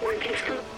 One pistol.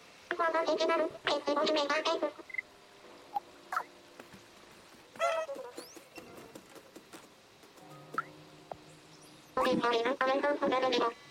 オリジナルペットボトルメガテープこれこれはあれと同じだ